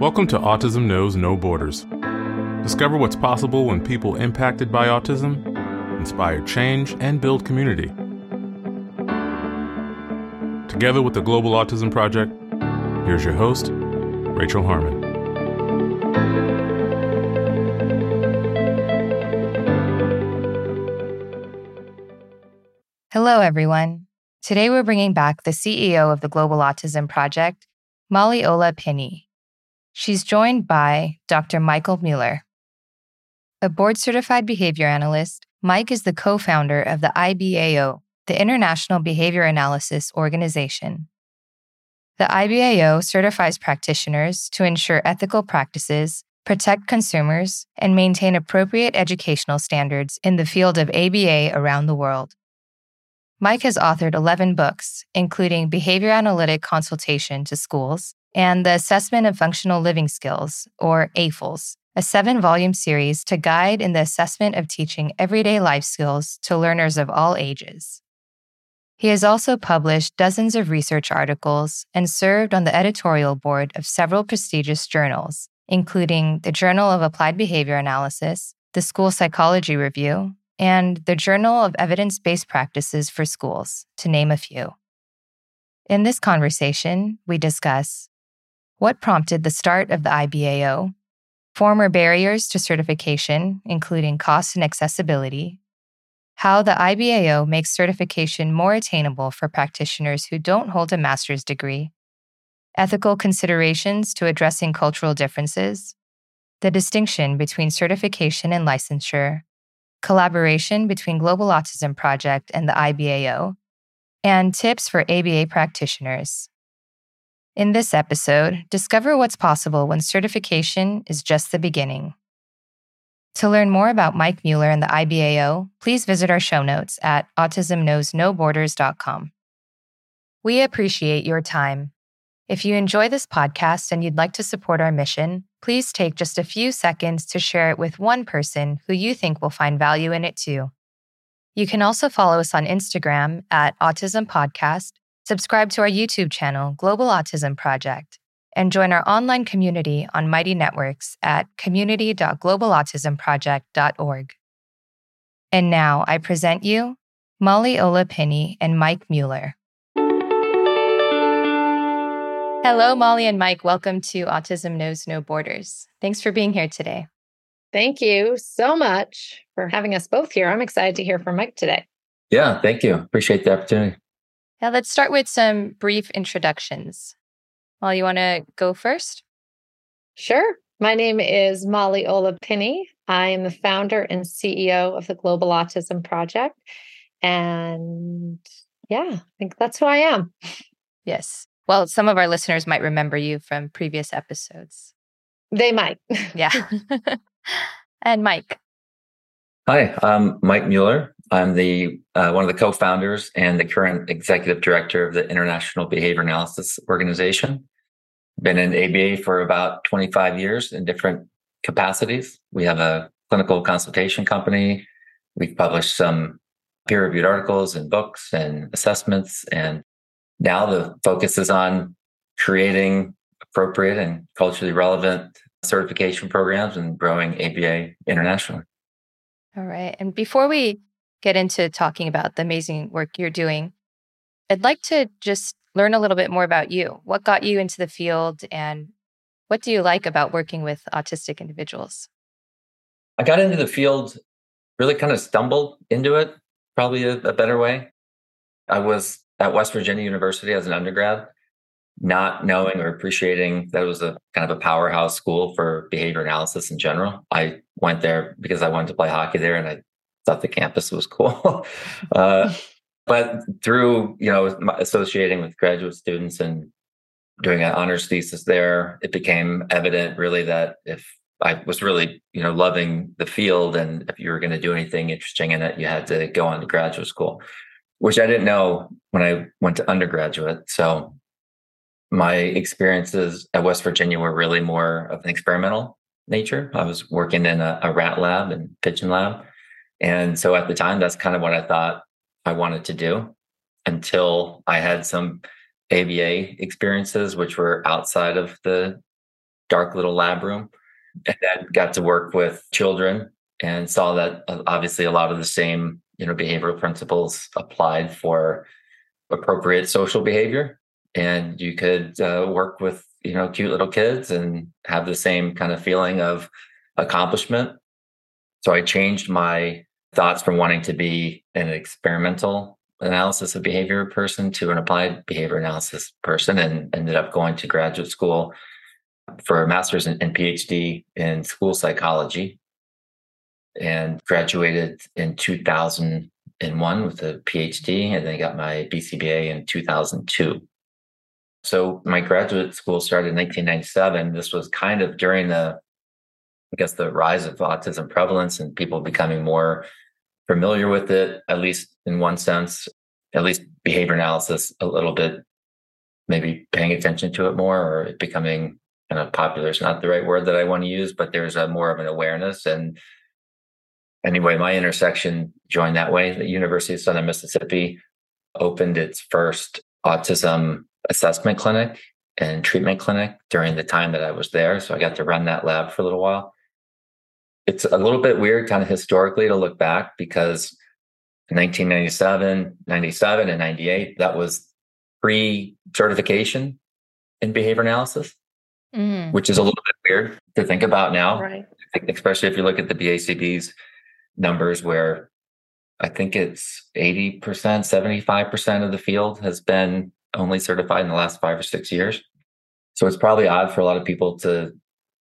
Welcome to Autism Knows No Borders. Discover what's possible when people impacted by autism inspire change and build community. Together with the Global Autism Project, here's your host, Rachel Harmon. Hello, everyone. Today we're bringing back the CEO of the Global Autism Project, Molly Ola Pinney. She's joined by Dr. Michael Mueller. A board certified behavior analyst, Mike is the co founder of the IBAO, the International Behavior Analysis Organization. The IBAO certifies practitioners to ensure ethical practices, protect consumers, and maintain appropriate educational standards in the field of ABA around the world. Mike has authored 11 books, including Behavior Analytic Consultation to Schools and The Assessment of Functional Living Skills, or AFLS, a seven volume series to guide in the assessment of teaching everyday life skills to learners of all ages. He has also published dozens of research articles and served on the editorial board of several prestigious journals, including the Journal of Applied Behavior Analysis, the School Psychology Review, and the Journal of Evidence Based Practices for Schools, to name a few. In this conversation, we discuss what prompted the start of the IBAO, former barriers to certification, including cost and accessibility, how the IBAO makes certification more attainable for practitioners who don't hold a master's degree, ethical considerations to addressing cultural differences, the distinction between certification and licensure, collaboration between Global Autism Project and the IBAO, and tips for ABA practitioners. In this episode, discover what's possible when certification is just the beginning. To learn more about Mike Mueller and the IBAO, please visit our show notes at autismknowsnoborders.com. We appreciate your time. If you enjoy this podcast and you'd like to support our mission, please take just a few seconds to share it with one person who you think will find value in it too. You can also follow us on Instagram at Autism Podcast Subscribe to our YouTube channel, Global Autism Project, and join our online community on Mighty Networks at community.globalautismproject.org. And now I present you Molly Ola Pinney and Mike Mueller. Hello, Molly and Mike. Welcome to Autism Knows No Borders. Thanks for being here today. Thank you so much for having us both here. I'm excited to hear from Mike today. Yeah, thank you. Appreciate the opportunity. Now, let's start with some brief introductions. Molly, you want to go first? Sure. My name is Molly Ola Pinney. I am the founder and CEO of the Global Autism Project. And yeah, I think that's who I am. Yes. Well, some of our listeners might remember you from previous episodes. They might. yeah. and Mike. Hi, I'm Mike Mueller. I'm the uh, one of the co-founders and the current executive director of the International Behavior Analysis Organization. Been in ABA for about 25 years in different capacities. We have a clinical consultation company. We've published some peer-reviewed articles and books and assessments, and now the focus is on creating appropriate and culturally relevant certification programs and growing ABA internationally. All right. And before we get into talking about the amazing work you're doing, I'd like to just learn a little bit more about you. What got you into the field and what do you like about working with autistic individuals? I got into the field, really kind of stumbled into it, probably a, a better way. I was at West Virginia University as an undergrad, not knowing or appreciating that it was a kind of a powerhouse school for behavior analysis in general. I went there because I wanted to play hockey there and I thought the campus was cool. uh, but through you know associating with graduate students and doing an honors thesis there, it became evident really that if I was really you know loving the field and if you were going to do anything interesting in it, you had to go on to graduate school, which I didn't know when I went to undergraduate. So my experiences at West Virginia were really more of an experimental nature. I was working in a, a rat lab and pigeon lab and so at the time, that's kind of what I thought I wanted to do until I had some ABA experiences, which were outside of the dark little lab room, and then got to work with children and saw that uh, obviously a lot of the same you know behavioral principles applied for appropriate social behavior. And you could uh, work with you know cute little kids and have the same kind of feeling of accomplishment. So i changed my thoughts from wanting to be an experimental analysis of behavior person to an applied behavior analysis person and ended up going to graduate school for a master's and, phd in school psychology and graduated in 2001 with a phd and then got my bcba in 2002 so my graduate school started in 1997. This was kind of during the, I guess, the rise of autism prevalence and people becoming more familiar with it, at least in one sense, at least behavior analysis a little bit, maybe paying attention to it more or it becoming kind of popular is not the right word that I want to use, but there's a more of an awareness. And anyway, my intersection joined that way. The University of Southern Mississippi opened its first autism assessment clinic and treatment clinic during the time that I was there. So I got to run that lab for a little while. It's a little bit weird, kind of historically, to look back because in 1997, 97, and 98, that was pre certification in behavior analysis, mm. which is a little bit weird to think about now, right. especially if you look at the BACB's numbers where I think it's 80%, 75% of the field has been only certified in the last five or six years. So it's probably odd for a lot of people to,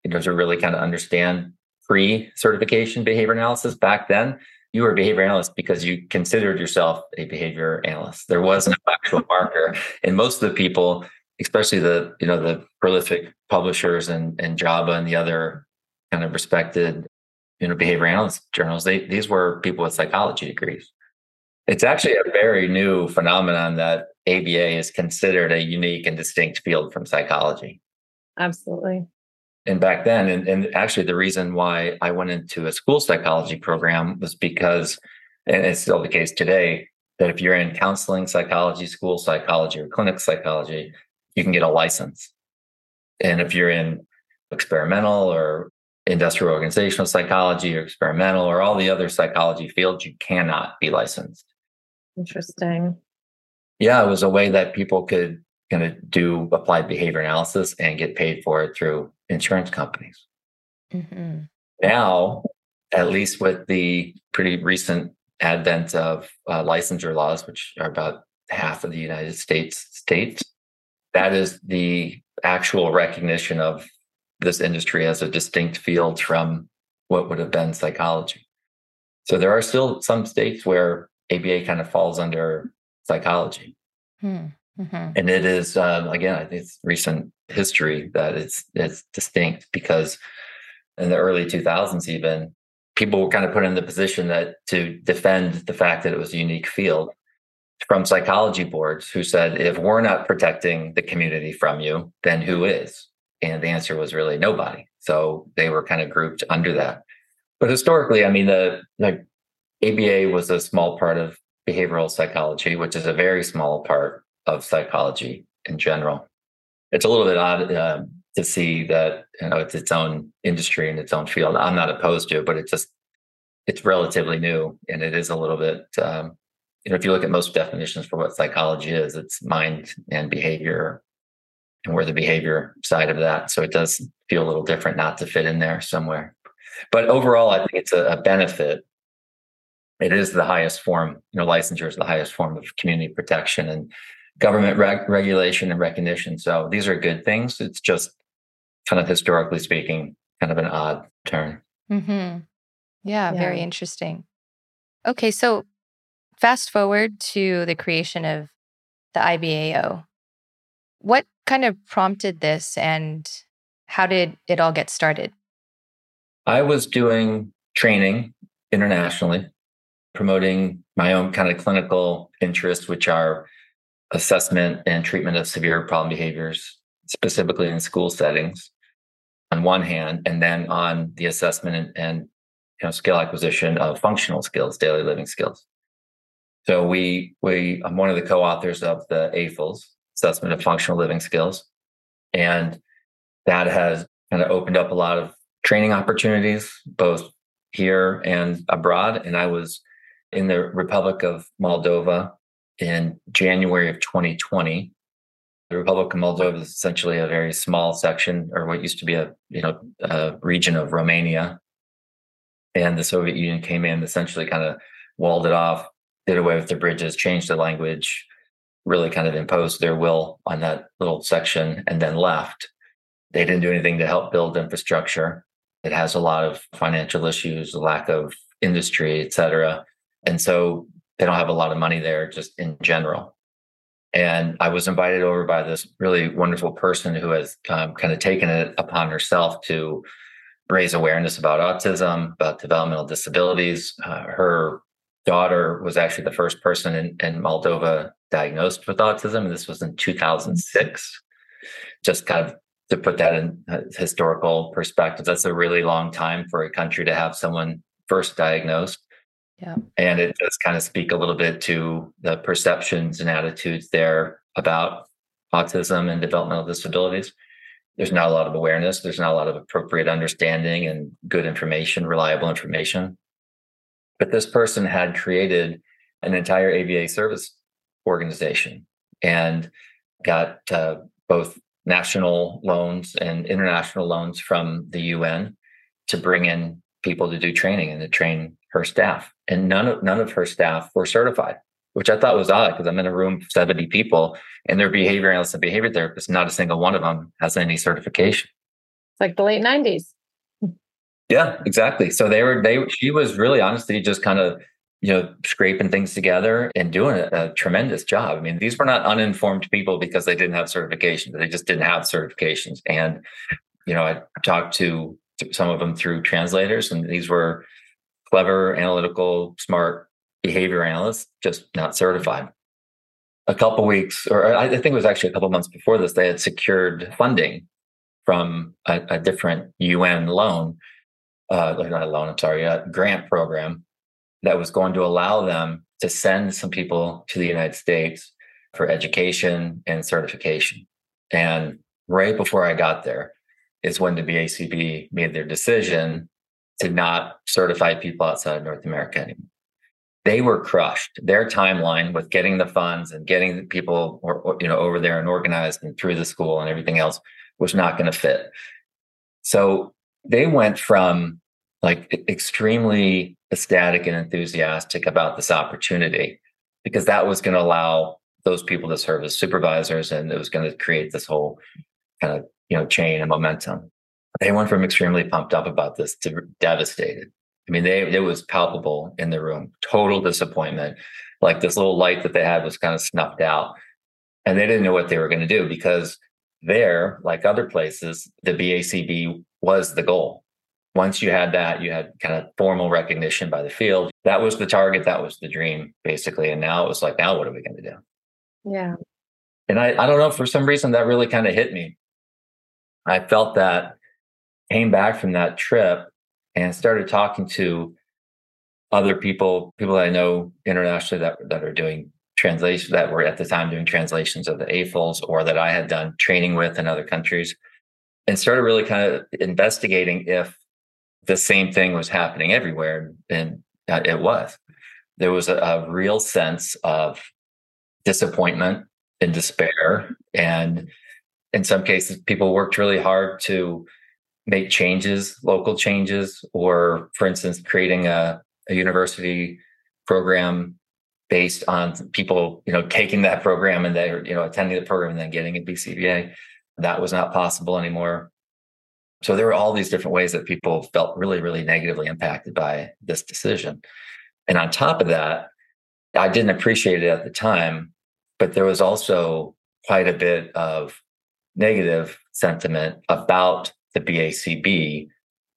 you know, to really kind of understand pre-certification behavior analysis back then. You were a behavior analyst because you considered yourself a behavior analyst. There was no actual marker. And most of the people, especially the, you know, the prolific publishers and, and JABA and the other kind of respected, you know, behavior analyst journals, they these were people with psychology degrees. It's actually a very new phenomenon that ABA is considered a unique and distinct field from psychology. Absolutely. And back then, and, and actually, the reason why I went into a school psychology program was because, and it's still the case today, that if you're in counseling psychology, school psychology, or clinic psychology, you can get a license. And if you're in experimental or industrial organizational psychology or experimental or all the other psychology fields, you cannot be licensed. Interesting yeah, it was a way that people could kind of do applied behavior analysis and get paid for it through insurance companies. Mm-hmm. Now, at least with the pretty recent advent of uh, licensure laws, which are about half of the United States states, that is the actual recognition of this industry as a distinct field from what would have been psychology. So there are still some states where ABA kind of falls under psychology. Hmm. Mm-hmm. And it is um, again, I think it's recent history that it's it's distinct because in the early 2000s, even people were kind of put in the position that to defend the fact that it was a unique field from psychology boards who said, if we're not protecting the community from you, then who is? And the answer was really nobody. So they were kind of grouped under that. But historically, I mean, the like ABA was a small part of behavioral psychology, which is a very small part of psychology in general. It's a little bit odd uh, to see that you know it's its own industry and its own field. I'm not opposed to it, but it's just it's relatively new, and it is a little bit. Um, you know, if you look at most definitions for what psychology is, it's mind and behavior, and we're the behavior side of that. So it does feel a little different not to fit in there somewhere. But overall, I think it's a, a benefit it is the highest form, you know, licensure is the highest form of community protection and government reg- regulation and recognition. So these are good things. It's just kind of historically speaking, kind of an odd turn. Mm-hmm. Yeah, yeah, very interesting. Okay, so fast forward to the creation of the IBAO. What kind of prompted this and how did it all get started? I was doing training internationally promoting my own kind of clinical interests, which are assessment and treatment of severe problem behaviors, specifically in school settings, on one hand, and then on the assessment and, and you know, skill acquisition of functional skills, daily living skills. So we we I'm one of the co-authors of the AFLS assessment of functional living skills, and that has kind of opened up a lot of training opportunities, both here and abroad. And I was in the Republic of Moldova in January of 2020. The Republic of Moldova is essentially a very small section, or what used to be a you know a region of Romania. And the Soviet Union came in, essentially kind of walled it off, did away with the bridges, changed the language, really kind of imposed their will on that little section, and then left. They didn't do anything to help build infrastructure. It has a lot of financial issues, lack of industry, et cetera. And so they don't have a lot of money there just in general. And I was invited over by this really wonderful person who has um, kind of taken it upon herself to raise awareness about autism, about developmental disabilities. Uh, her daughter was actually the first person in, in Moldova diagnosed with autism. This was in 2006. Just kind of to put that in historical perspective, that's a really long time for a country to have someone first diagnosed. Yeah. And it does kind of speak a little bit to the perceptions and attitudes there about autism and developmental disabilities. There's not a lot of awareness. There's not a lot of appropriate understanding and good information, reliable information. But this person had created an entire ABA service organization and got uh, both national loans and international loans from the UN to bring in people to do training and to train her staff. And none of none of her staff were certified, which I thought was odd because I'm in a room of 70 people and their behavior analysts and behavior therapists, not a single one of them has any certification. It's like the late 90s. Yeah, exactly. So they were they she was really honestly just kind of you know, scraping things together and doing a, a, tremendous job. I mean, these were not uninformed people because they didn't have certifications. They just didn't have certifications. And, you know, I talked to, to some of them through translators, and these were clever, analytical, smart behavior analyst, just not certified. A couple weeks, or I think it was actually a couple months before this, they had secured funding from a, a different UN loan, uh, not a loan, I'm sorry, a grant program that was going to allow them to send some people to the United States for education and certification. And right before I got there is when the BACB made their decision to not certify people outside of North America anymore. They were crushed. Their timeline with getting the funds and getting people or, or, you know over there and organized and through the school and everything else was not going to fit. So they went from like extremely ecstatic and enthusiastic about this opportunity because that was going to allow those people to serve as supervisors and it was going to create this whole kind of you know chain and momentum they went from extremely pumped up about this to devastated i mean they it was palpable in the room total disappointment like this little light that they had was kind of snuffed out and they didn't know what they were going to do because there like other places the bacb was the goal once you had that, you had kind of formal recognition by the field. That was the target. That was the dream, basically. And now it was like, now what are we going to do? Yeah. And I, I don't know, for some reason that really kind of hit me. I felt that came back from that trip and started talking to other people, people that I know internationally that, that are doing translation that were at the time doing translations of the AFLS or that I had done training with in other countries and started really kind of investigating if the same thing was happening everywhere. And it was. There was a, a real sense of disappointment and despair. And in some cases, people worked really hard to make changes, local changes, or for instance, creating a, a university program based on people, you know, taking that program and they're, you know, attending the program and then getting a BCBA. That was not possible anymore. So there were all these different ways that people felt really, really negatively impacted by this decision. And on top of that, I didn't appreciate it at the time, but there was also quite a bit of negative sentiment about the BACB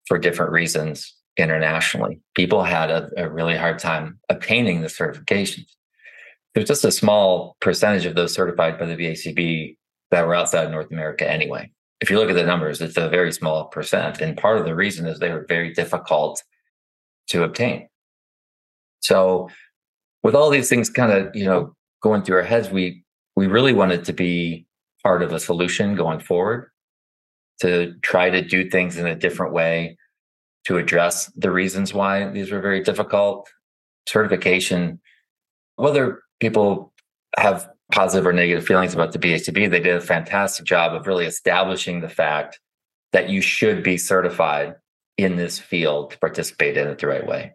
for different reasons internationally. People had a, a really hard time obtaining the certifications. There's just a small percentage of those certified by the BACB that were outside North America anyway if you look at the numbers, it's a very small percent. And part of the reason is they were very difficult to obtain. So with all these things kind of, you know, going through our heads, we we really wanted to be part of a solution going forward. To try to do things in a different way to address the reasons why these were very difficult. Certification, whether people have positive or negative feelings about the BACB, they did a fantastic job of really establishing the fact that you should be certified in this field to participate in it the right way.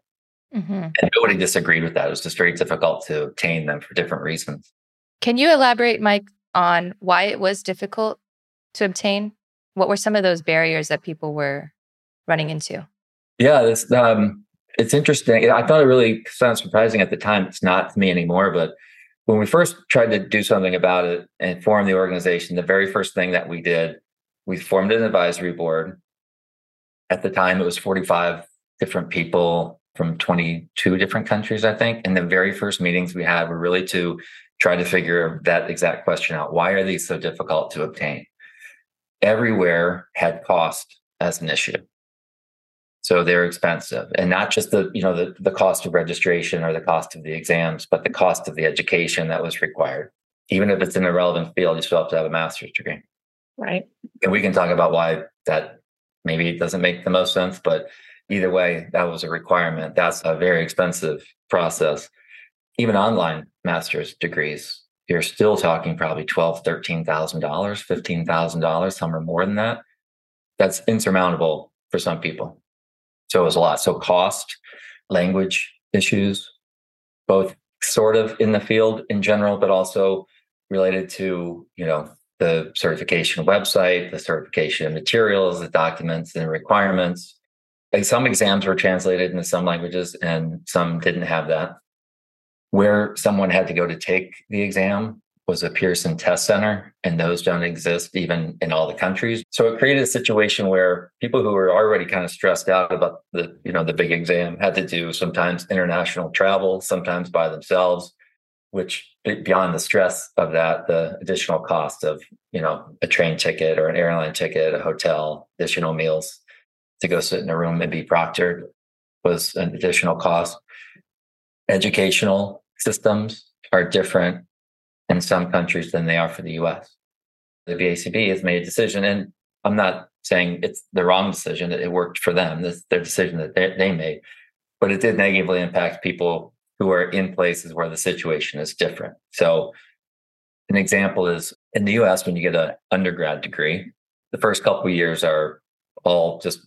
Mm-hmm. And nobody disagreed with that. It was just very difficult to obtain them for different reasons. Can you elaborate, Mike, on why it was difficult to obtain? What were some of those barriers that people were running into? Yeah, it's um, it's interesting. I thought it really sounded surprising at the time. It's not to me anymore, but when we first tried to do something about it and form the organization, the very first thing that we did, we formed an advisory board. At the time, it was 45 different people from 22 different countries, I think. And the very first meetings we had were really to try to figure that exact question out. Why are these so difficult to obtain? Everywhere had cost as an issue. So they're expensive. And not just the, you know, the, the cost of registration or the cost of the exams, but the cost of the education that was required. Even if it's in a relevant field, you still have to have a master's degree. Right. And we can talk about why that maybe doesn't make the most sense, but either way, that was a requirement. That's a very expensive process. Even online master's degrees, you're still talking probably twelve, thirteen thousand dollars, fifteen thousand dollars, some are more than that. That's insurmountable for some people. So it was a lot. So cost, language issues, both sort of in the field in general, but also related to, you know, the certification website, the certification materials, the documents and requirements, some exams were translated into some languages and some didn't have that. Where someone had to go to take the exam was a Pearson Test Center, and those don't exist even in all the countries. So it created a situation where people who were already kind of stressed out about the, you know, the big exam had to do sometimes international travel, sometimes by themselves, which beyond the stress of that, the additional cost of, you know, a train ticket or an airline ticket, a hotel, additional meals, to go sit in a room and be proctored was an additional cost. Educational systems are different in some countries than they are for the US. The BACB has made a decision, and I'm not saying it's the wrong decision, it worked for them, this their decision that they, they made, but it did negatively impact people who are in places where the situation is different. So, an example is in the US, when you get an undergrad degree, the first couple years are all just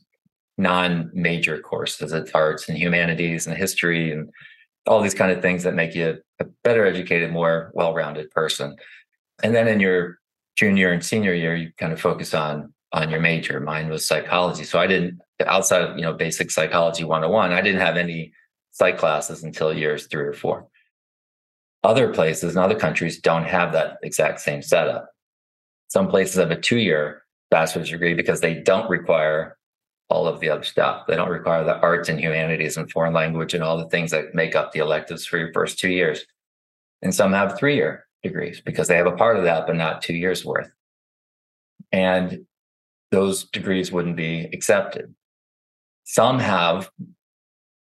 non-major courses. It's arts and humanities and history and all these kind of things that make you a better educated, more well-rounded person. And then in your junior and senior year, you kind of focus on on your major. Mine was psychology. So I didn't outside of, you know, basic psychology 101, I didn't have any psych classes until years three or four. Other places and other countries don't have that exact same setup. Some places have a two-year bachelor's degree because they don't require all of the other stuff. They don't require the arts and humanities and foreign language and all the things that make up the electives for your first two years. And some have three year degrees because they have a part of that, but not two years worth. And those degrees wouldn't be accepted. Some have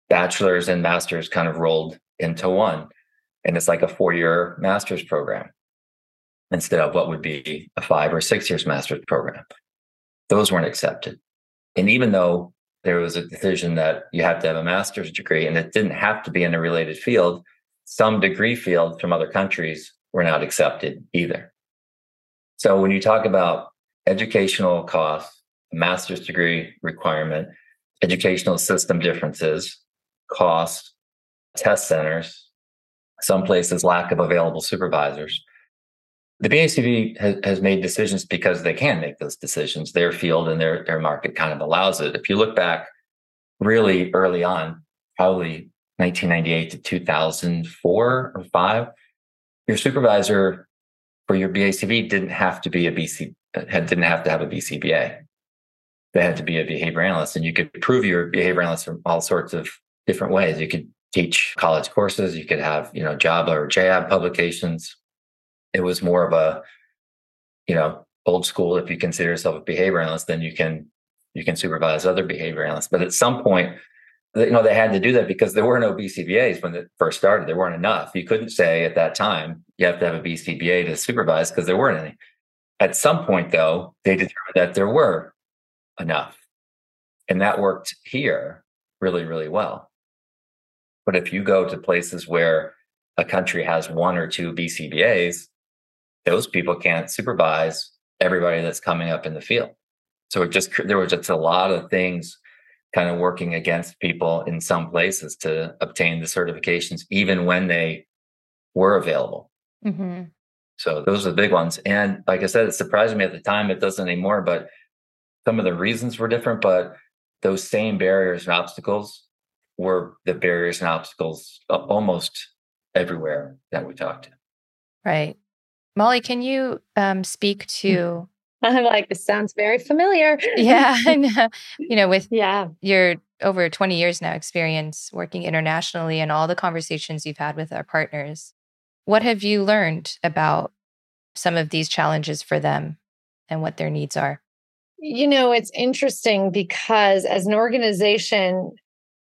bachelor's and master's kind of rolled into one. And it's like a four year master's program instead of what would be a five or six years master's program. Those weren't accepted. And even though there was a decision that you have to have a master's degree and it didn't have to be in a related field, some degree fields from other countries were not accepted either. So when you talk about educational costs, master's degree requirement, educational system differences, cost, test centers, some places lack of available supervisors, the BACB has, has made decisions because they can make those decisions. Their field and their, their market kind of allows it. If you look back really early on, probably 1998 to 2004 or five, your supervisor for your BACB didn't have to be a BC, didn't have to have a BCBA. They had to be a behavior analyst, and you could prove your behavior analyst from all sorts of different ways. You could teach college courses, you could have you know JABA or JAB publications, it was more of a, you know, old school. If you consider yourself a behavior analyst, then you can you can supervise other behavior analysts. But at some point, you know, they had to do that because there were no BCBAs when it first started. There weren't enough. You couldn't say at that time you have to have a BCBA to supervise because there weren't any. At some point, though, they determined that there were enough. And that worked here really, really well. But if you go to places where a country has one or two BCBAs, those people can't supervise everybody that's coming up in the field. So it just there were just a lot of things kind of working against people in some places to obtain the certifications, even when they were available. Mm-hmm. So those are the big ones. And like I said, it surprised me at the time. It doesn't anymore, but some of the reasons were different. But those same barriers and obstacles were the barriers and obstacles almost everywhere that we talked to. Right. Molly, can you um, speak to I'm like, this sounds very familiar. yeah. you know, with yeah. your over 20 years now experience working internationally and all the conversations you've had with our partners, what have you learned about some of these challenges for them and what their needs are? You know, it's interesting because as an organization,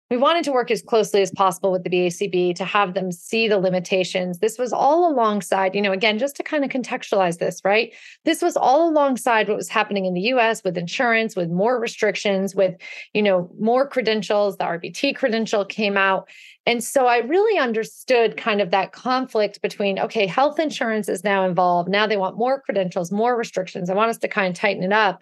we wanted to work as closely as possible with the BACB to have them see the limitations. This was all alongside, you know, again, just to kind of contextualize this, right? This was all alongside what was happening in the US with insurance, with more restrictions, with, you know, more credentials. The RBT credential came out. And so I really understood kind of that conflict between, okay, health insurance is now involved. Now they want more credentials, more restrictions. I want us to kind of tighten it up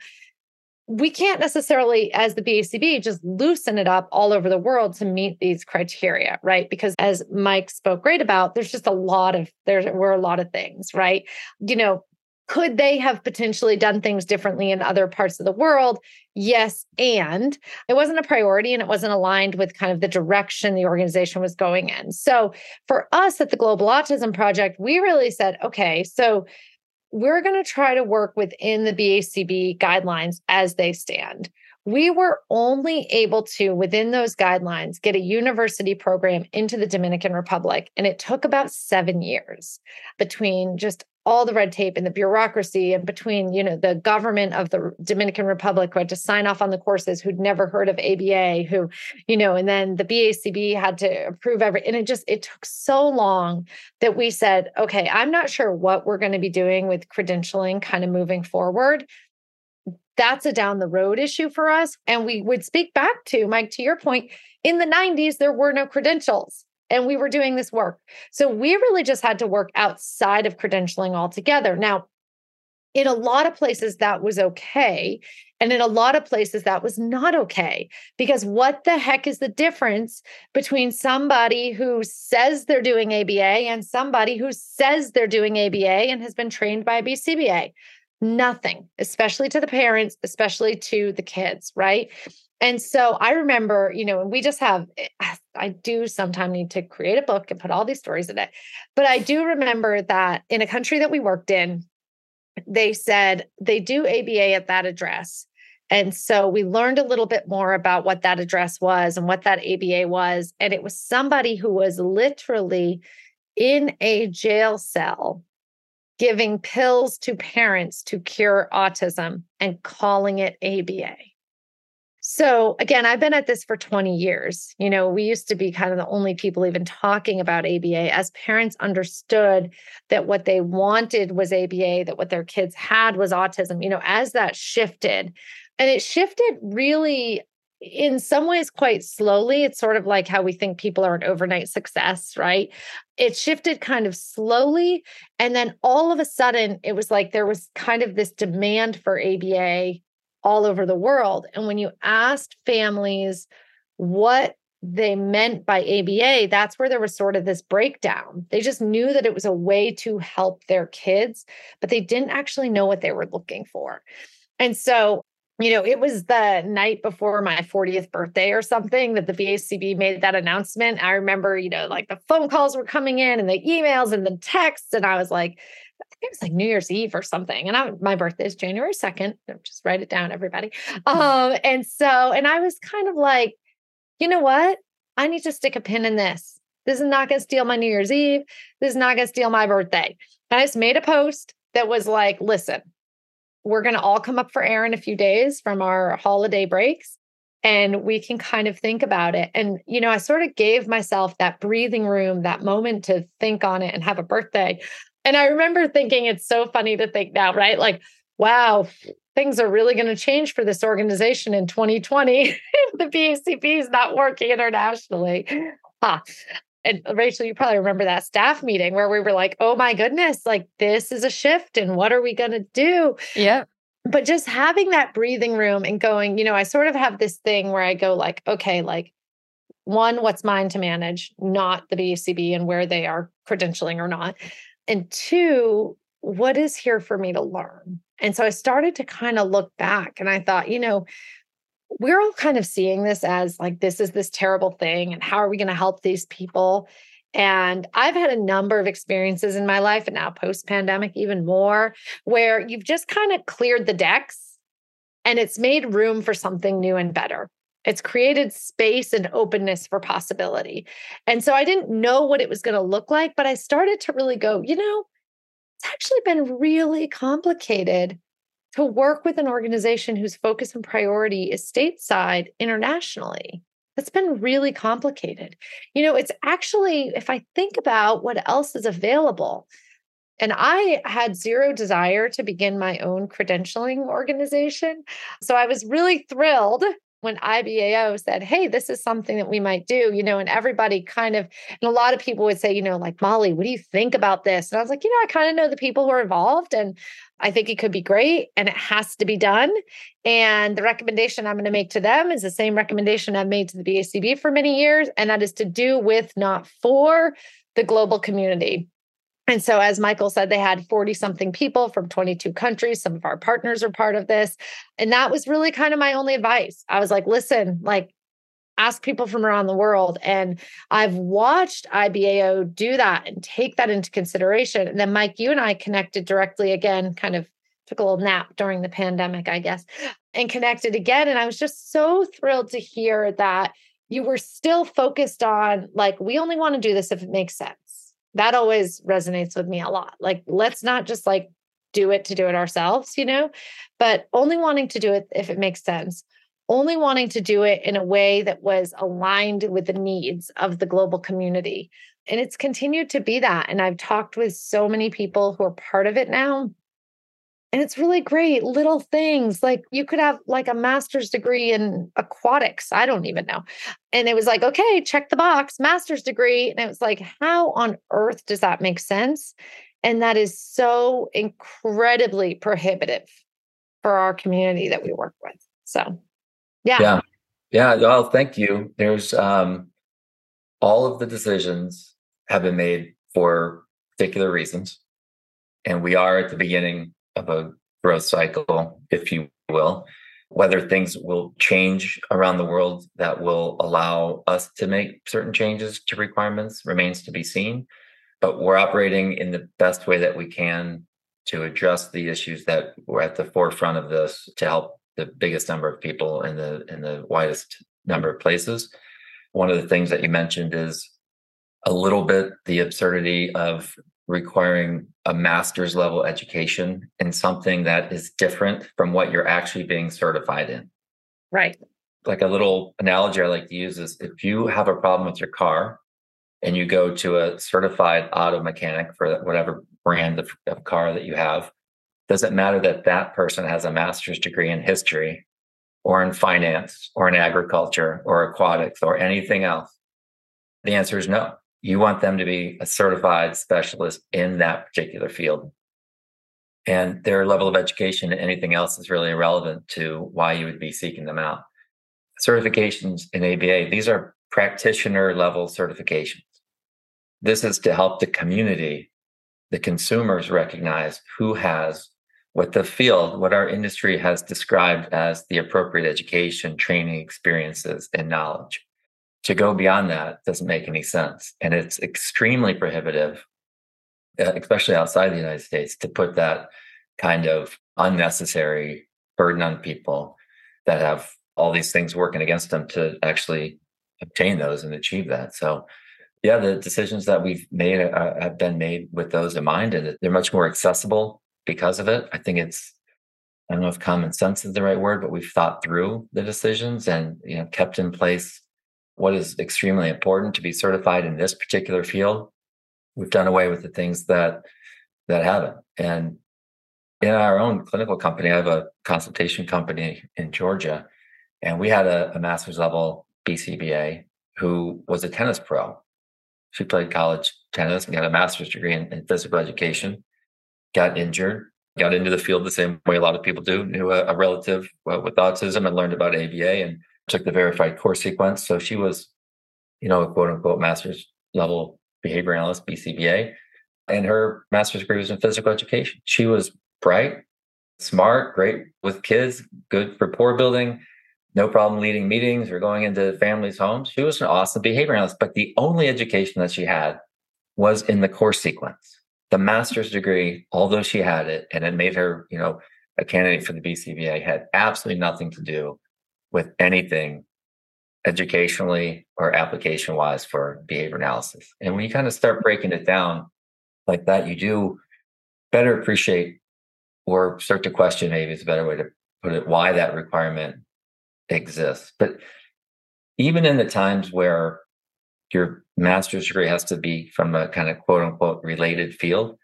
we can't necessarily, as the BACB, just loosen it up all over the world to meet these criteria, right? Because as Mike spoke great about, there's just a lot of there were a lot of things, right? You know, could they have potentially done things differently in other parts of the world? Yes. And it wasn't a priority and it wasn't aligned with kind of the direction the organization was going in. So for us at the Global Autism Project, we really said, okay, so we're going to try to work within the BACB guidelines as they stand. We were only able to, within those guidelines, get a university program into the Dominican Republic. And it took about seven years between just all the red tape and the bureaucracy and between you know the government of the dominican republic who had to sign off on the courses who'd never heard of aba who you know and then the bacb had to approve every and it just it took so long that we said okay i'm not sure what we're going to be doing with credentialing kind of moving forward. That's a down the road issue for us and we would speak back to mike to your point in the 90s there were no credentials and we were doing this work. So we really just had to work outside of credentialing altogether. Now, in a lot of places, that was okay. And in a lot of places, that was not okay. Because what the heck is the difference between somebody who says they're doing ABA and somebody who says they're doing ABA and has been trained by BCBA? Nothing, especially to the parents, especially to the kids, right? And so I remember, you know, and we just have, eh, I do sometimes need to create a book and put all these stories in it. But I do remember that in a country that we worked in, they said they do ABA at that address. And so we learned a little bit more about what that address was and what that ABA was. And it was somebody who was literally in a jail cell giving pills to parents to cure autism and calling it ABA. So again, I've been at this for 20 years. You know, we used to be kind of the only people even talking about ABA as parents understood that what they wanted was ABA, that what their kids had was autism. You know, as that shifted, and it shifted really in some ways quite slowly. It's sort of like how we think people are an overnight success, right? It shifted kind of slowly. And then all of a sudden, it was like there was kind of this demand for ABA all over the world. And when you asked families what they meant by ABA, that's where there was sort of this breakdown. They just knew that it was a way to help their kids, but they didn't actually know what they were looking for. And so, you know, it was the night before my 40th birthday or something that the BACB made that announcement. I remember, you know, like the phone calls were coming in and the emails and the texts. And I was like, it was like New Year's Eve or something. And I, my birthday is January 2nd. Just write it down, everybody. Um, and so, and I was kind of like, you know what? I need to stick a pin in this. This is not going to steal my New Year's Eve. This is not going to steal my birthday. And I just made a post that was like, listen, we're going to all come up for air in a few days from our holiday breaks and we can kind of think about it. And, you know, I sort of gave myself that breathing room, that moment to think on it and have a birthday. And I remember thinking it's so funny to think now, right? Like, wow, things are really going to change for this organization in 2020 if the BACB is not working internationally. Huh. And Rachel, you probably remember that staff meeting where we were like, oh my goodness, like this is a shift and what are we going to do? Yeah. But just having that breathing room and going, you know, I sort of have this thing where I go like, okay, like one, what's mine to manage, not the BACB and where they are credentialing or not. And two, what is here for me to learn? And so I started to kind of look back and I thought, you know, we're all kind of seeing this as like, this is this terrible thing. And how are we going to help these people? And I've had a number of experiences in my life, and now post pandemic, even more, where you've just kind of cleared the decks and it's made room for something new and better. It's created space and openness for possibility. And so I didn't know what it was going to look like, but I started to really go, you know, it's actually been really complicated to work with an organization whose focus and priority is stateside internationally. That's been really complicated. You know, it's actually, if I think about what else is available, and I had zero desire to begin my own credentialing organization. So I was really thrilled when IBAO said, Hey, this is something that we might do, you know, and everybody kind of, and a lot of people would say, you know, like, Molly, what do you think about this? And I was like, you know, I kind of know the people who are involved and I think it could be great and it has to be done. And the recommendation I'm going to make to them is the same recommendation I've made to the BACB for many years, and that is to do with, not for the global community. And so, as Michael said, they had 40 something people from 22 countries. Some of our partners are part of this. And that was really kind of my only advice. I was like, listen, like, ask people from around the world. And I've watched IBAO do that and take that into consideration. And then, Mike, you and I connected directly again, kind of took a little nap during the pandemic, I guess, and connected again. And I was just so thrilled to hear that you were still focused on, like, we only want to do this if it makes sense that always resonates with me a lot. Like, let's not just like do it to do it ourselves, you know, but only wanting to do it if it makes sense, only wanting to do it in a way that was aligned with the needs of the global community. And it's continued to be that. And I've talked with so many people who are part of it now and it's really great little things like you could have like a master's degree in aquatics. I don't even know. And it was like, okay, check the box, master's degree. And it was like, how on earth does that make sense? And that is so incredibly prohibitive for our community that we work with. So, yeah. Yeah. Yeah. Well, thank you. There's um, all of the decisions have been made for particular reasons. And we are at the beginning of a growth cycle, if you will. Whether things will change around the world that will allow us to make certain changes to requirements remains to be seen. But we're operating in the best way that we can to address the issues that were at the forefront of this to help the biggest number of people in the in the widest number of places. One of the things that you mentioned is a little bit the absurdity of requiring a master's level education in something that is different from what you're actually being certified in. Right. Like a little analogy I like to use is if you have a problem with your car and you go to a certified auto mechanic for whatever brand of, of car that you have, does it matter that that person has a master's degree in history or in finance or in agriculture or aquatics or anything else? The answer is no you want them to be a certified specialist in that particular field. And their level of education and anything else is really irrelevant to why you would be seeking them out. Certifications in ABA, these are practitioner level certifications. This is to help the community, the consumers recognize who has what the field, what our industry has described as the appropriate education, training experiences, and knowledge to go beyond that doesn't make any sense. And it's extremely prohibitive, uh, especially outside the United States, to put that kind of unnecessary burden on people that have all these things working against them to actually obtain those and achieve that. So, yeah, the decisions that we've made uh, have been made with those in mind, and they're much more accessible because of it. I think it's I don't know if common sense is the right word, but we've thought through the decisions and you know kept in place what is extremely important to be certified in this particular field. We've done away with the things that that haven't. And in our own clinical company, I have a consultation company in Georgia, and we had a, a master's level BCBA who was a tennis pro. She played college tennis and got a master's degree in, in physical education, got injured, got into the field the same way a lot of people do, knew a, a relative uh, with autism and learned about ABA and took the verified course sequence. So she was, you know, a quote unquote master's level behavior analyst, BCBA. And her master's degree was in physical education. She was bright, smart, great with kids, good rapport building, no problem leading meetings or going into families' homes. She was an awesome behavior analyst, but the only education that she had was in the course sequence. The master's degree, although she had it and it made her, you know, a candidate for the BCBA, had absolutely nothing to do with anything educationally or application wise for behavior analysis. And when you kind of start breaking it down like that, you do better appreciate or start to question, maybe it's a better way to put it, why that requirement exists. But even in the times where your master's degree has to be from a kind of quote unquote related field,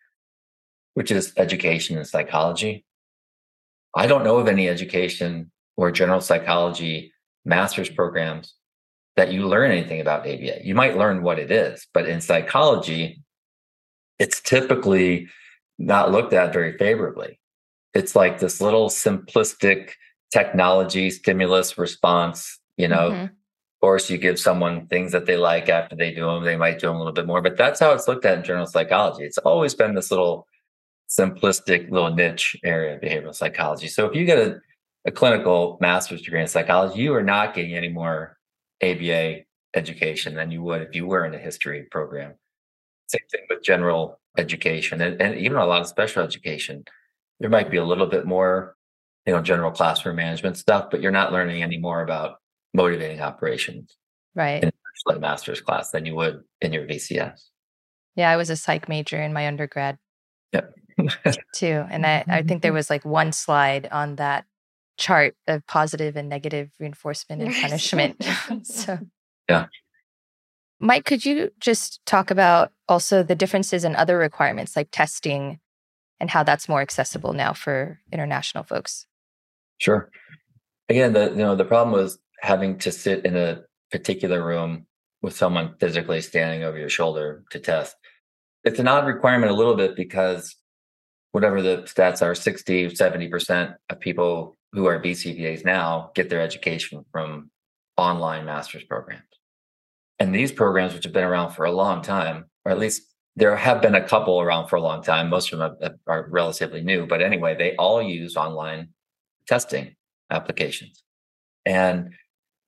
which is education and psychology. I don't know of any education or general psychology master's programs that you learn anything about ABA. You might learn what it is, but in psychology, it's typically not looked at very favorably. It's like this little simplistic technology stimulus response, you know. Mm-hmm. Of course, you give someone things that they like after they do them, they might do them a little bit more, but that's how it's looked at in general psychology. It's always been this little simplistic little niche area of behavioral psychology. So if you get a a clinical master's degree in psychology, you are not getting any more ABA education than you would if you were in a history program. Same thing with general education and, and even a lot of special education. There might be a little bit more, you know, general classroom management stuff, but you're not learning any more about motivating operations. Right. In a master's class than you would in your VCS. Yeah, I was a psych major in my undergrad. Yep. too. And I, I think there was like one slide on that chart of positive and negative reinforcement and punishment. so, yeah. Mike, could you just talk about also the differences in other requirements like testing and how that's more accessible now for international folks? Sure. Again, the you know the problem was having to sit in a particular room with someone physically standing over your shoulder to test. It's an odd requirement a little bit because whatever the stats are 60 70% of people who are BCBAs now get their education from online master's programs. And these programs, which have been around for a long time, or at least there have been a couple around for a long time, most of them are relatively new, but anyway, they all use online testing applications. And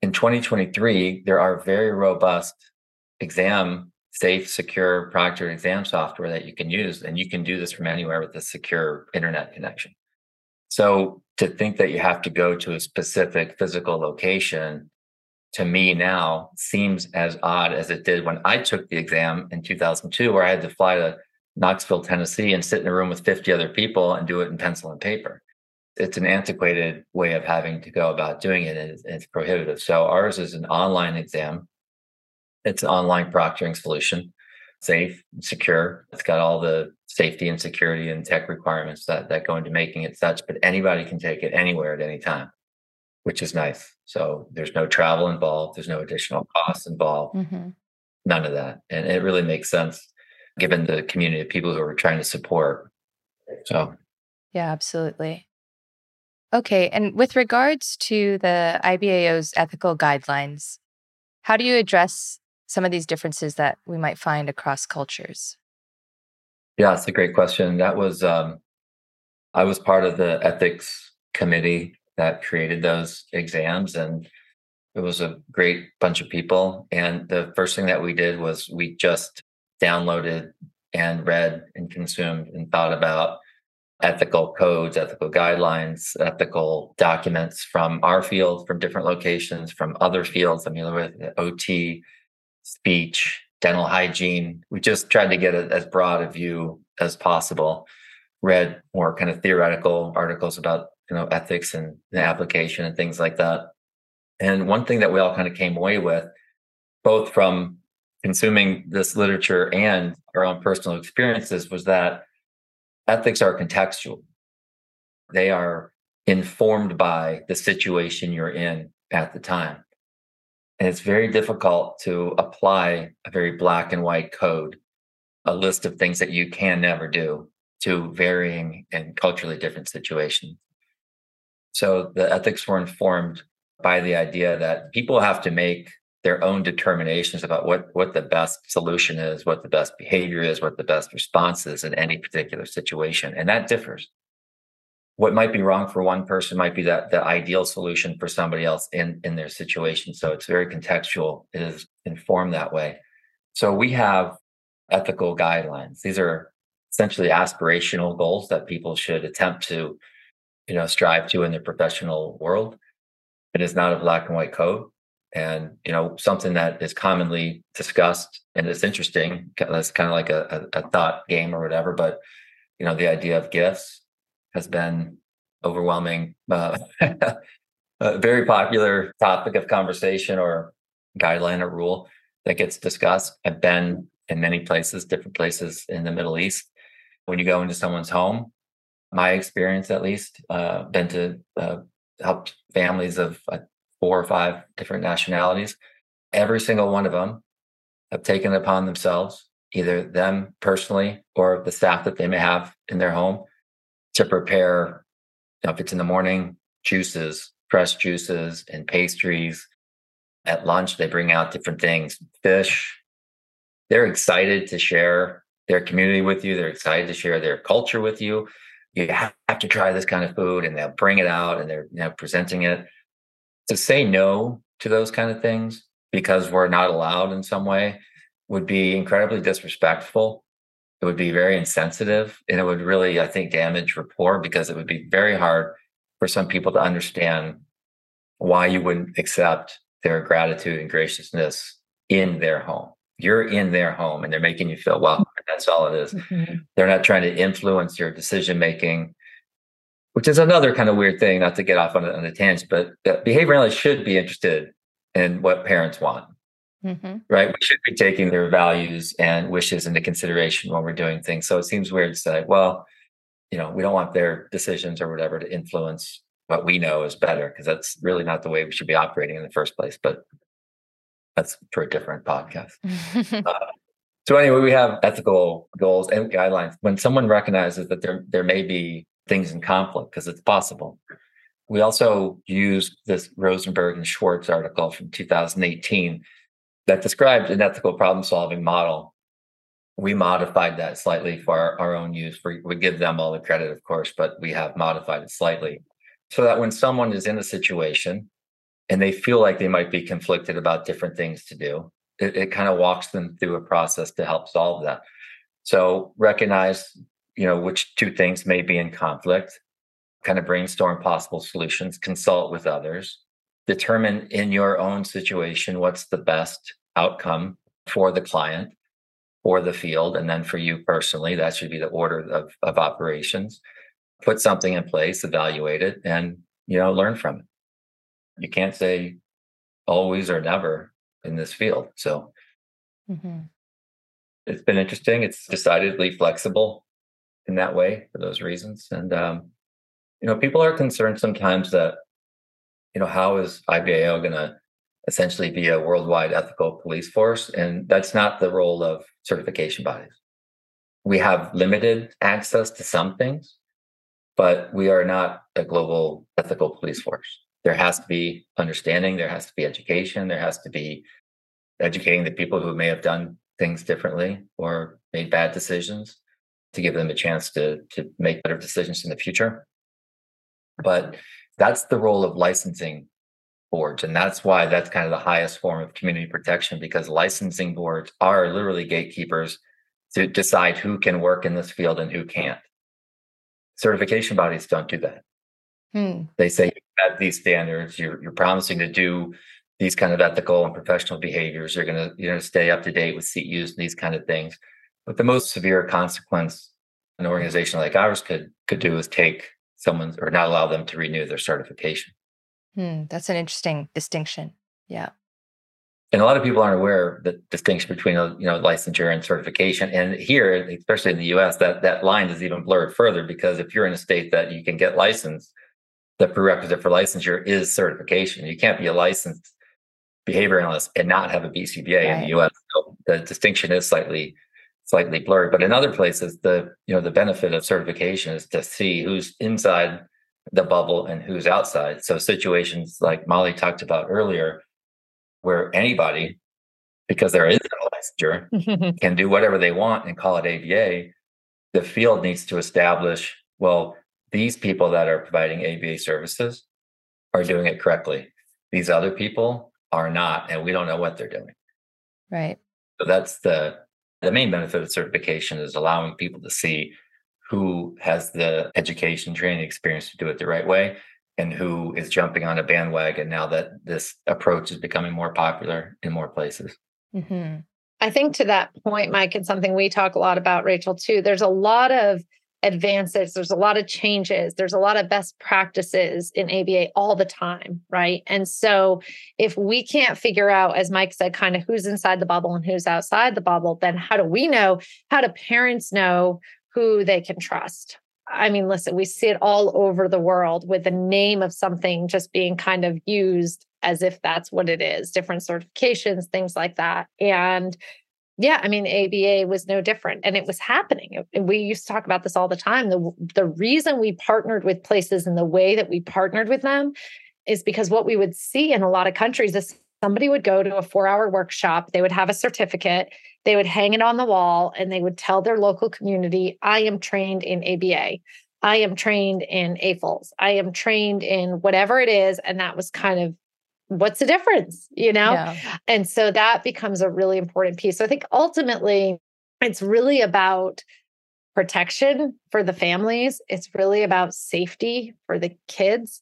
in 2023, there are very robust exam, safe, secure proctored exam software that you can use. And you can do this from anywhere with a secure internet connection. So to think that you have to go to a specific physical location to me now seems as odd as it did when I took the exam in 2002, where I had to fly to Knoxville, Tennessee and sit in a room with 50 other people and do it in pencil and paper. It's an antiquated way of having to go about doing it, and it's prohibitive. So ours is an online exam. It's an online proctoring solution safe, and secure. It's got all the safety and security and tech requirements that, that go into making it such, but anybody can take it anywhere at any time, which is nice. So there's no travel involved, there's no additional costs involved, mm-hmm. none of that. And it really makes sense given the community of people who are trying to support. So, yeah, absolutely. Okay. And with regards to the IBAO's ethical guidelines, how do you address some of these differences that we might find across cultures? Yeah, it's a great question. That was um, I was part of the ethics committee that created those exams, and it was a great bunch of people. And the first thing that we did was we just downloaded and read and consumed and thought about ethical codes, ethical guidelines, ethical documents from our field, from different locations, from other fields. I mean, with OT, speech, dental hygiene. We just tried to get a, as broad a view as possible. Read more kind of theoretical articles about you know ethics and the application and things like that. And one thing that we all kind of came away with, both from consuming this literature and our own personal experiences, was that ethics are contextual. They are informed by the situation you're in at the time. And it's very difficult to apply a very black and white code, a list of things that you can never do to varying and culturally different situations. So the ethics were informed by the idea that people have to make their own determinations about what what the best solution is, what the best behavior is, what the best response is in any particular situation, and that differs. What might be wrong for one person might be that the ideal solution for somebody else in in their situation. So it's very contextual. It is informed that way. So we have ethical guidelines. These are essentially aspirational goals that people should attempt to, you know, strive to in their professional world. It is not a black and white code and you know something that is commonly discussed and it's interesting that's kind of like a, a, a, thought game or whatever but you know the idea of gifts has been overwhelming uh, a very popular topic of conversation or guideline or rule that gets discussed i've been in many places different places in the middle east when you go into someone's home my experience at least uh, been to uh, help families of uh, four or five different nationalities. Every single one of them have taken upon themselves, either them personally or the staff that they may have in their home, to prepare, you know, if it's in the morning, juices, fresh juices and pastries. At lunch, they bring out different things, fish. They're excited to share their community with you. They're excited to share their culture with you. You have to try this kind of food, and they'll bring it out and they're you know, presenting it to say no to those kind of things because we're not allowed in some way would be incredibly disrespectful. It would be very insensitive and it would really, I think, damage rapport because it would be very hard for some people to understand why you wouldn't accept their gratitude and graciousness in their home. You're in their home and they're making you feel welcome. That's all it is. Mm-hmm. They're not trying to influence your decision making which is another kind of weird thing, not to get off on a, on a tangent, but behavior analysts should be interested in what parents want. Mm-hmm. Right. We should be taking their values and wishes into consideration when we're doing things. So it seems weird to say, well, you know, we don't want their decisions or whatever to influence what we know is better, because that's really not the way we should be operating in the first place. But that's for a different podcast. uh, so anyway, we have ethical goals and guidelines. When someone recognizes that there there may be things in conflict because it's possible. We also use this Rosenberg and Schwartz article from 2018 that described an ethical problem solving model. We modified that slightly for our, our own use. For, we give them all the credit, of course, but we have modified it slightly so that when someone is in a situation and they feel like they might be conflicted about different things to do, it, it kind of walks them through a process to help solve that. So recognize you know which two things may be in conflict kind of brainstorm possible solutions consult with others determine in your own situation what's the best outcome for the client for the field and then for you personally that should be the order of, of operations put something in place evaluate it and you know learn from it you can't say always or never in this field so mm-hmm. it's been interesting it's decidedly flexible in that way for those reasons. And um, you know, people are concerned sometimes that you know how is IBAO going to essentially be a worldwide ethical police force, and that's not the role of certification bodies. We have limited access to some things, but we are not a global ethical police force. There has to be understanding, there has to be education, there has to be educating the people who may have done things differently or made bad decisions to give them a chance to to make better decisions in the future. But that's the role of licensing boards. And that's why that's kind of the highest form of community protection because licensing boards are literally gatekeepers to decide who can work in this field and who can't. Certification bodies don't do that. Hmm. They say you have these standards, you're, you're promising to do these kind of ethical and professional behaviors. You're gonna you're gonna stay up to date with CEUs and these kind of things. But the most severe consequence an organization like ours could could do is take someone's or not allow them to renew their certification. Hmm, that's an interesting distinction. Yeah. and a lot of people aren't aware of the distinction between uh, you know licensure and certification. And here, especially in the U.S., that that line is even blurred further because if you're in a state that you can get licensed, the prerequisite for licensure is certification. You can't be a licensed behavior analyst and not have a BCBA right. in the U.S. So the distinction is slightly slightly blurred. But in other places, the you know the benefit of certification is to see who's inside the bubble and who's outside. So situations like Molly talked about earlier where anybody, because there is no licensure, can do whatever they want and call it ABA. The field needs to establish, well, these people that are providing ABA services are doing it correctly. These other people are not, and we don't know what they're doing. Right. So that's the the main benefit of certification is allowing people to see who has the education training experience to do it the right way and who is jumping on a bandwagon now that this approach is becoming more popular in more places. Mm-hmm. I think to that point, Mike, it's something we talk a lot about, Rachel, too. There's a lot of advances, there's a lot of changes, there's a lot of best practices in ABA all the time, right? And so if we can't figure out, as Mike said, kind of who's inside the bubble and who's outside the bubble, then how do we know? How do parents know who they can trust? I mean, listen, we see it all over the world with the name of something just being kind of used as if that's what it is, different certifications, things like that. And yeah, I mean, ABA was no different and it was happening. We used to talk about this all the time. The, the reason we partnered with places and the way that we partnered with them is because what we would see in a lot of countries somebody would go to a four hour workshop, they would have a certificate, they would hang it on the wall, and they would tell their local community, I am trained in ABA. I am trained in AFLS. I am trained in whatever it is. And that was kind of what's the difference, you know? Yeah. And so that becomes a really important piece. So I think ultimately it's really about protection for the families, it's really about safety for the kids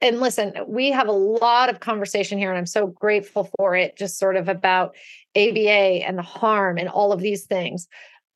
and listen, we have a lot of conversation here, and I'm so grateful for it, just sort of about ABA and the harm and all of these things.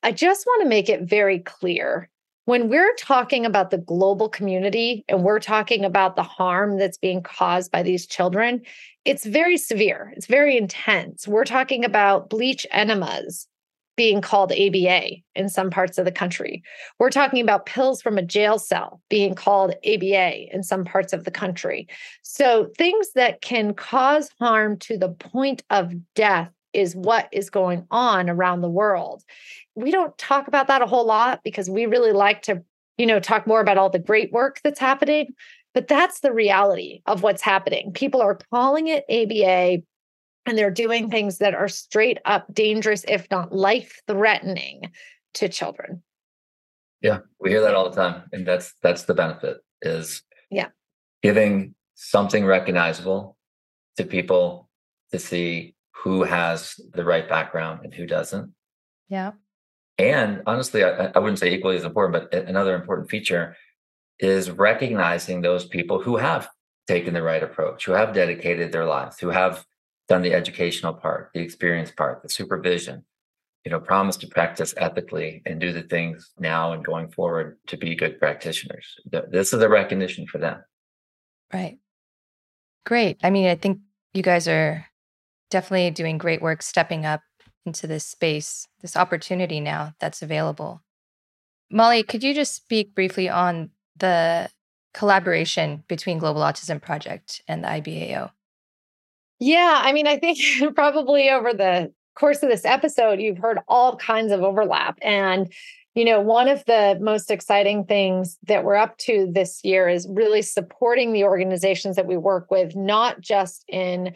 I just want to make it very clear when we're talking about the global community and we're talking about the harm that's being caused by these children, it's very severe, it's very intense. We're talking about bleach enemas being called ABA in some parts of the country. We're talking about pills from a jail cell being called ABA in some parts of the country. So, things that can cause harm to the point of death is what is going on around the world. We don't talk about that a whole lot because we really like to, you know, talk more about all the great work that's happening, but that's the reality of what's happening. People are calling it ABA and they're doing things that are straight up dangerous, if not life threatening to children. Yeah, we hear that all the time. And that's that's the benefit is yeah, giving something recognizable to people to see who has the right background and who doesn't. Yeah. And honestly, I, I wouldn't say equally as important, but another important feature is recognizing those people who have taken the right approach, who have dedicated their lives, who have done the educational part, the experience part, the supervision, you know, promise to practice ethically and do the things now and going forward to be good practitioners. This is a recognition for them. Right. Great. I mean, I think you guys are definitely doing great work stepping up into this space, this opportunity now that's available. Molly, could you just speak briefly on the collaboration between Global Autism Project and the IBAO? Yeah, I mean, I think probably over the course of this episode, you've heard all kinds of overlap. And, you know, one of the most exciting things that we're up to this year is really supporting the organizations that we work with, not just in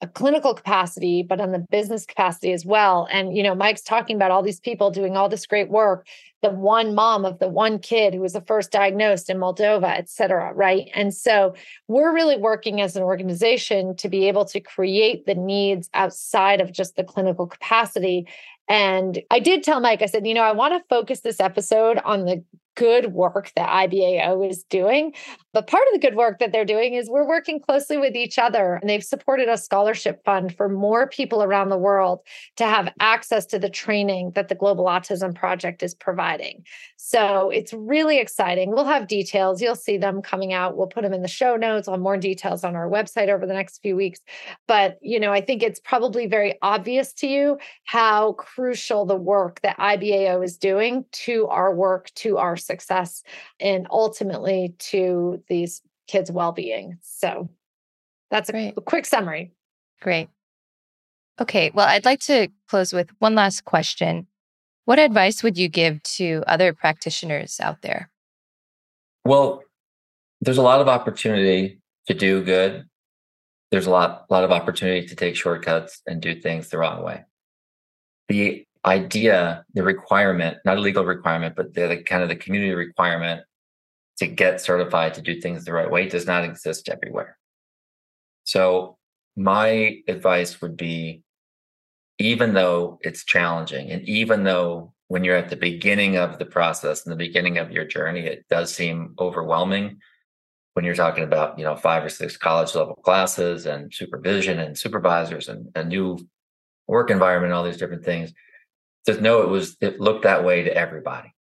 a clinical capacity, but on the business capacity as well. And, you know, Mike's talking about all these people doing all this great work, the one mom of the one kid who was the first diagnosed in Moldova, et cetera, right? And so we're really working as an organization to be able to create the needs outside of just the clinical capacity. And I did tell Mike, I said, you know, I want to focus this episode on the good work that IBAO is doing. But part of the good work that they're doing is we're working closely with each other. And they've supported a scholarship fund for more people around the world to have access to the training that the Global Autism Project is providing. So it's really exciting. We'll have details. You'll see them coming out. We'll put them in the show notes. on more details on our website over the next few weeks. But, you know, I think it's probably very obvious to you how crucial the work that IBAO is doing to our work, to our success, and ultimately to these kids' well being. So that's a, a quick summary. Great. Okay, well, I'd like to close with one last question. What advice would you give to other practitioners out there? Well, there's a lot of opportunity to do good. There's a lot, lot of opportunity to take shortcuts and do things the wrong way. The idea, the requirement, not a legal requirement, but the, the kind of the community requirement to get certified to do things the right way does not exist everywhere. So my advice would be even though it's challenging and even though when you're at the beginning of the process and the beginning of your journey it does seem overwhelming when you're talking about you know five or six college level classes and supervision and supervisors and a new work environment all these different things just know it was it looked that way to everybody.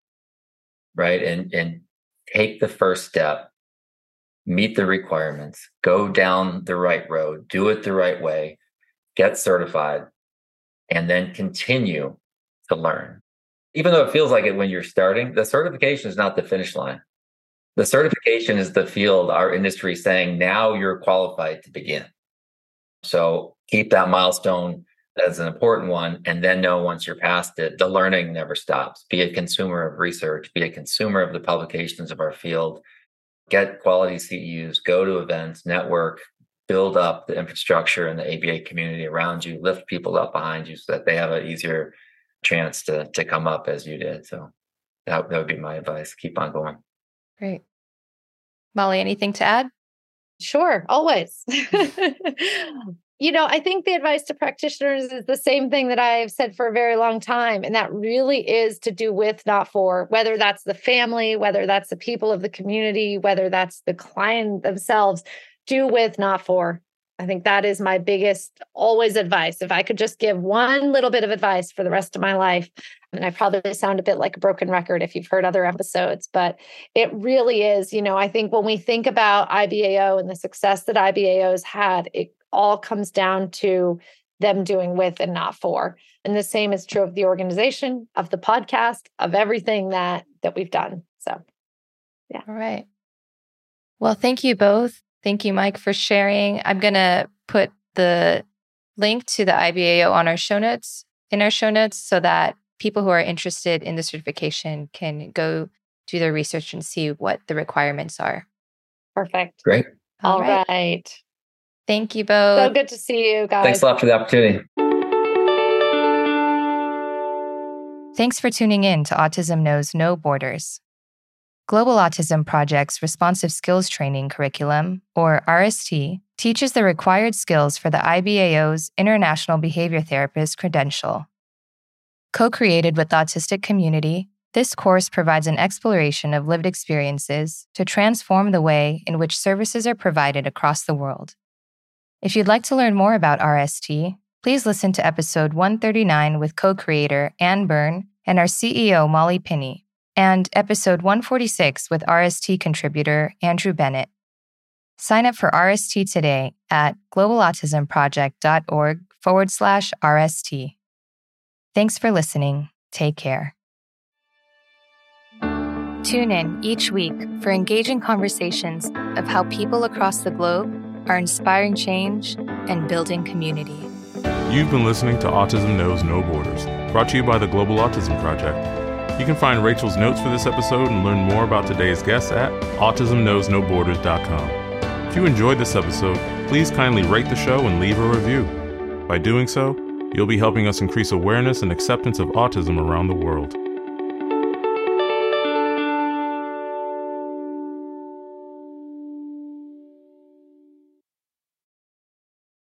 Right? And and take the first step. Meet the requirements. Go down the right road. Do it the right way. Get certified. And then continue to learn. Even though it feels like it when you're starting the certification is not the finish line. The certification is the field our industry saying now you're qualified to begin. So keep that milestone as an important one and then know once you're past it the learning never stops. Be a consumer of research be a consumer of the publications of our field. Get quality ceus go to events network build up the infrastructure and the aba community around you lift people up behind you so that they have an easier chance to to come up as you did. So that, that would be my advice. Keep on going. Great. Molly anything to add? Sure, always. you know, I think the advice to practitioners is the same thing that I've said for a very long time. And that really is to do with, not for, whether that's the family, whether that's the people of the community, whether that's the client themselves, do with, not for. I think that is my biggest always advice. If I could just give one little bit of advice for the rest of my life, and I probably sound a bit like a broken record if you've heard other episodes, but it really is, you know, I think when we think about IBAO and the success that IBAO has had, it all comes down to them doing with and not for. And the same is true of the organization, of the podcast, of everything that that we've done. So, yeah. All right. Well, thank you both. Thank you, Mike, for sharing. I'm going to put the link to the IBAO on our show notes in our show notes so that people who are interested in the certification can go do their research and see what the requirements are. Perfect. Great. All, All right. right. Thank you both. So good to see you guys. Thanks a lot for the opportunity. Thanks for tuning in to Autism Knows No Borders. Global Autism Project's Responsive Skills Training Curriculum, or RST, teaches the required skills for the IBAO's International Behavior Therapist credential. Co created with the autistic community, this course provides an exploration of lived experiences to transform the way in which services are provided across the world. If you'd like to learn more about RST, please listen to episode 139 with co creator Anne Byrne and our CEO Molly Pinney, and episode 146 with RST contributor Andrew Bennett. Sign up for RST today at globalautismproject.org forward slash RST. Thanks for listening. Take care. Tune in each week for engaging conversations of how people across the globe are inspiring change and building community. You've been listening to Autism Knows No Borders, brought to you by the Global Autism Project. You can find Rachel's notes for this episode and learn more about today's guests at autismknowsnoborders.com. If you enjoyed this episode, please kindly rate the show and leave a review. By doing so, you'll be helping us increase awareness and acceptance of autism around the world.